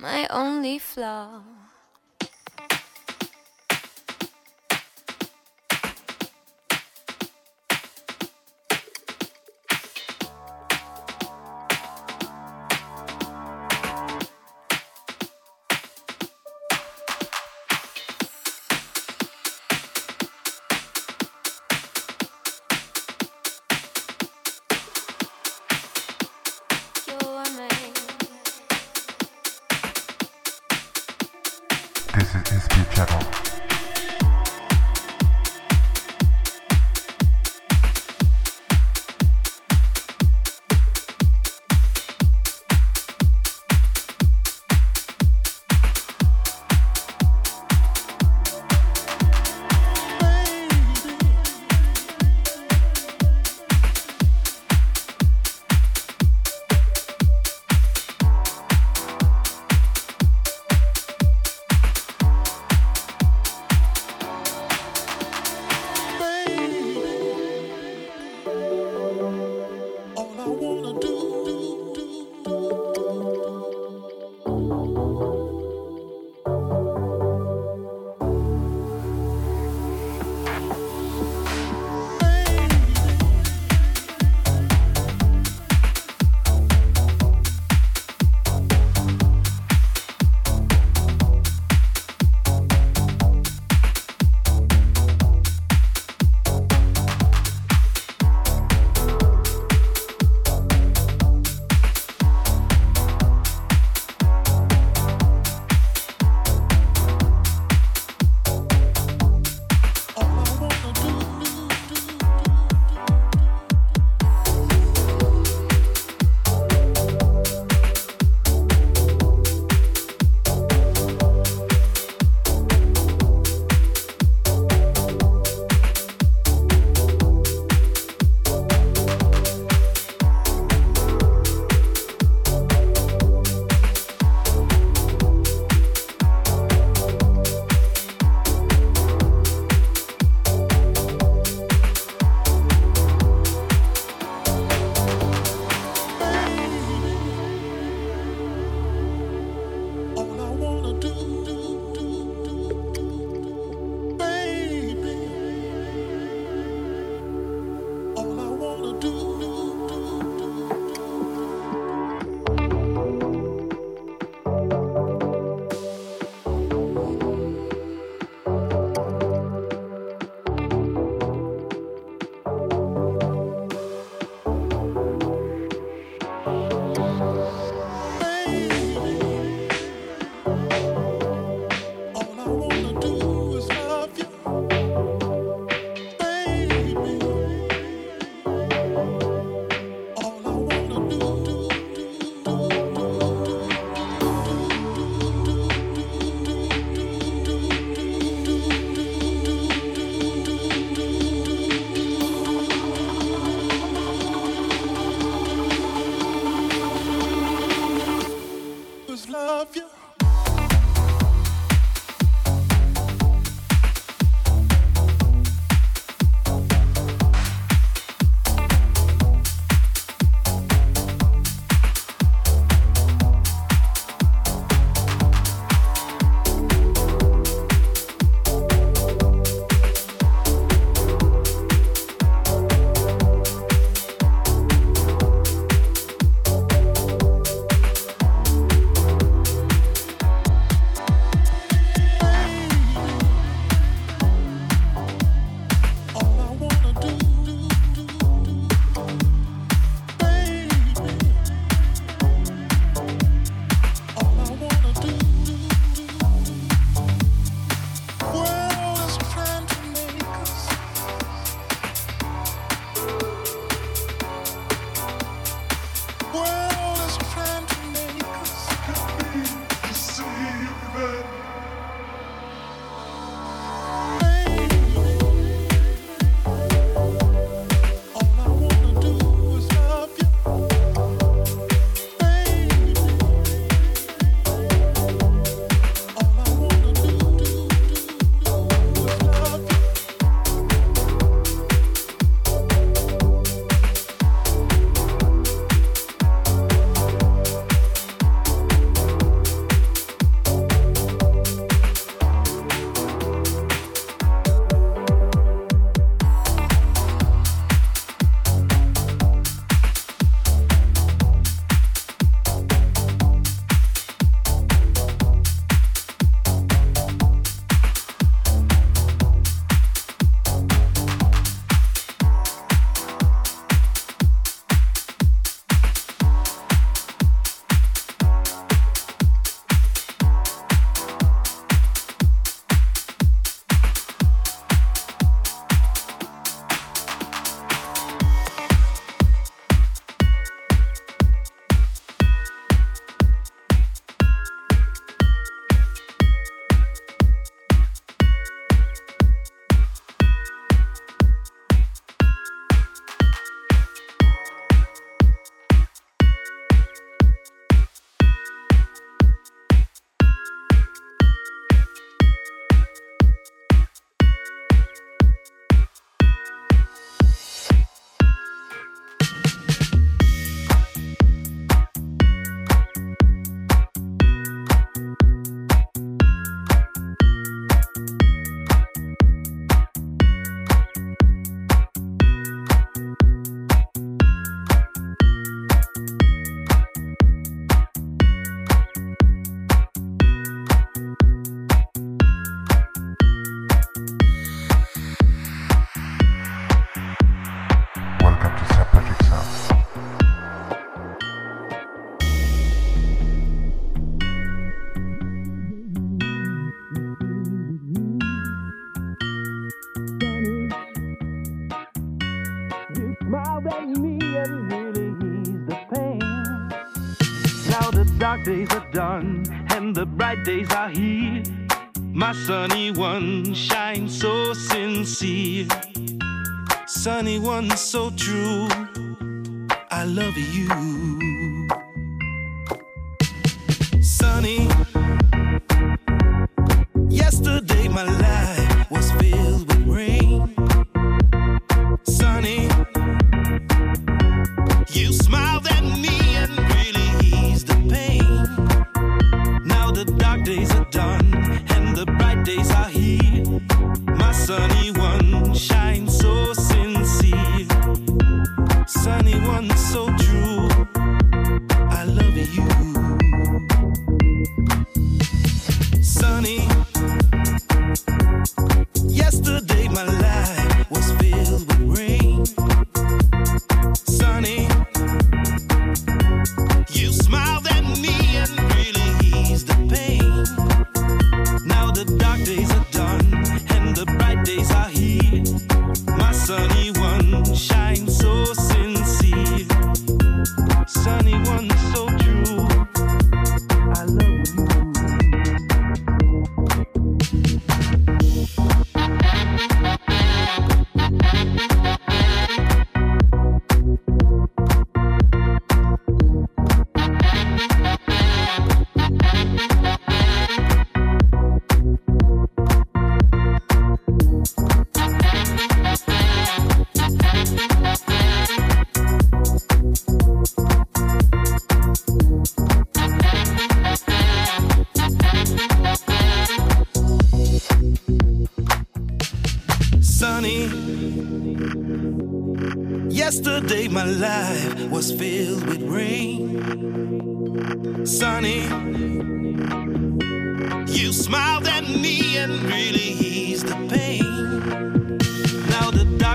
my only flaw. My sunny one shine so sincere. Sunny one so true. I love you.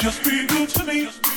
Just be good to me.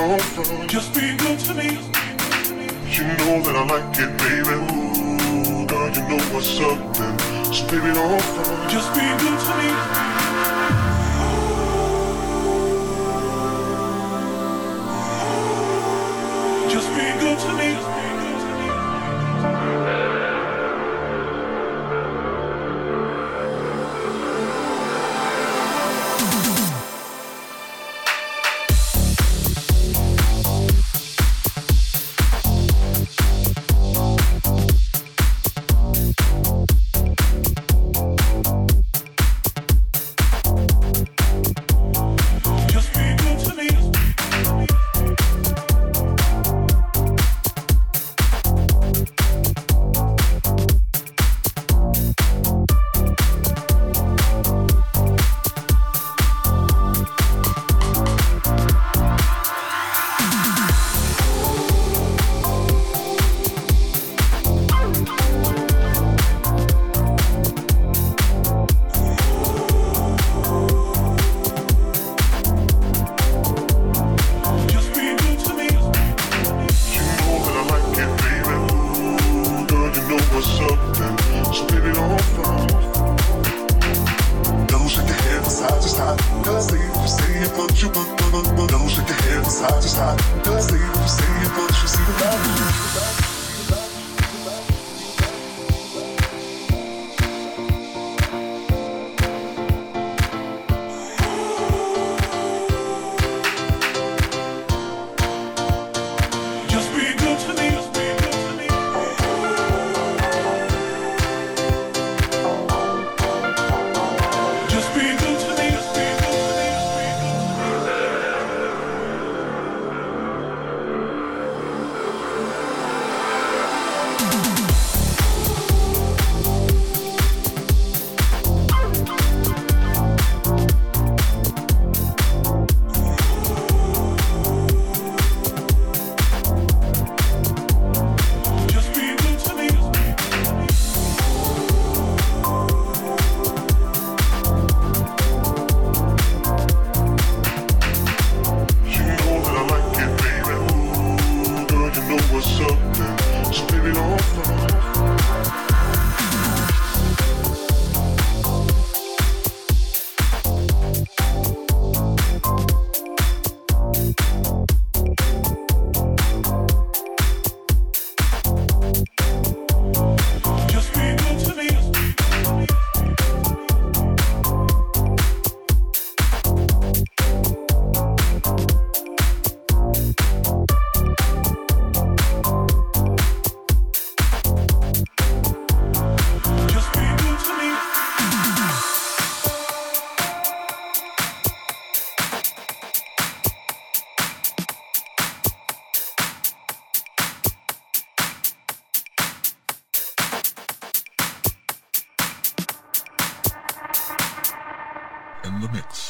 know, just be good to me. You know that I like it, baby. Ooh, girl, you know what's up, then. So baby, don't just be good to me. in the mix.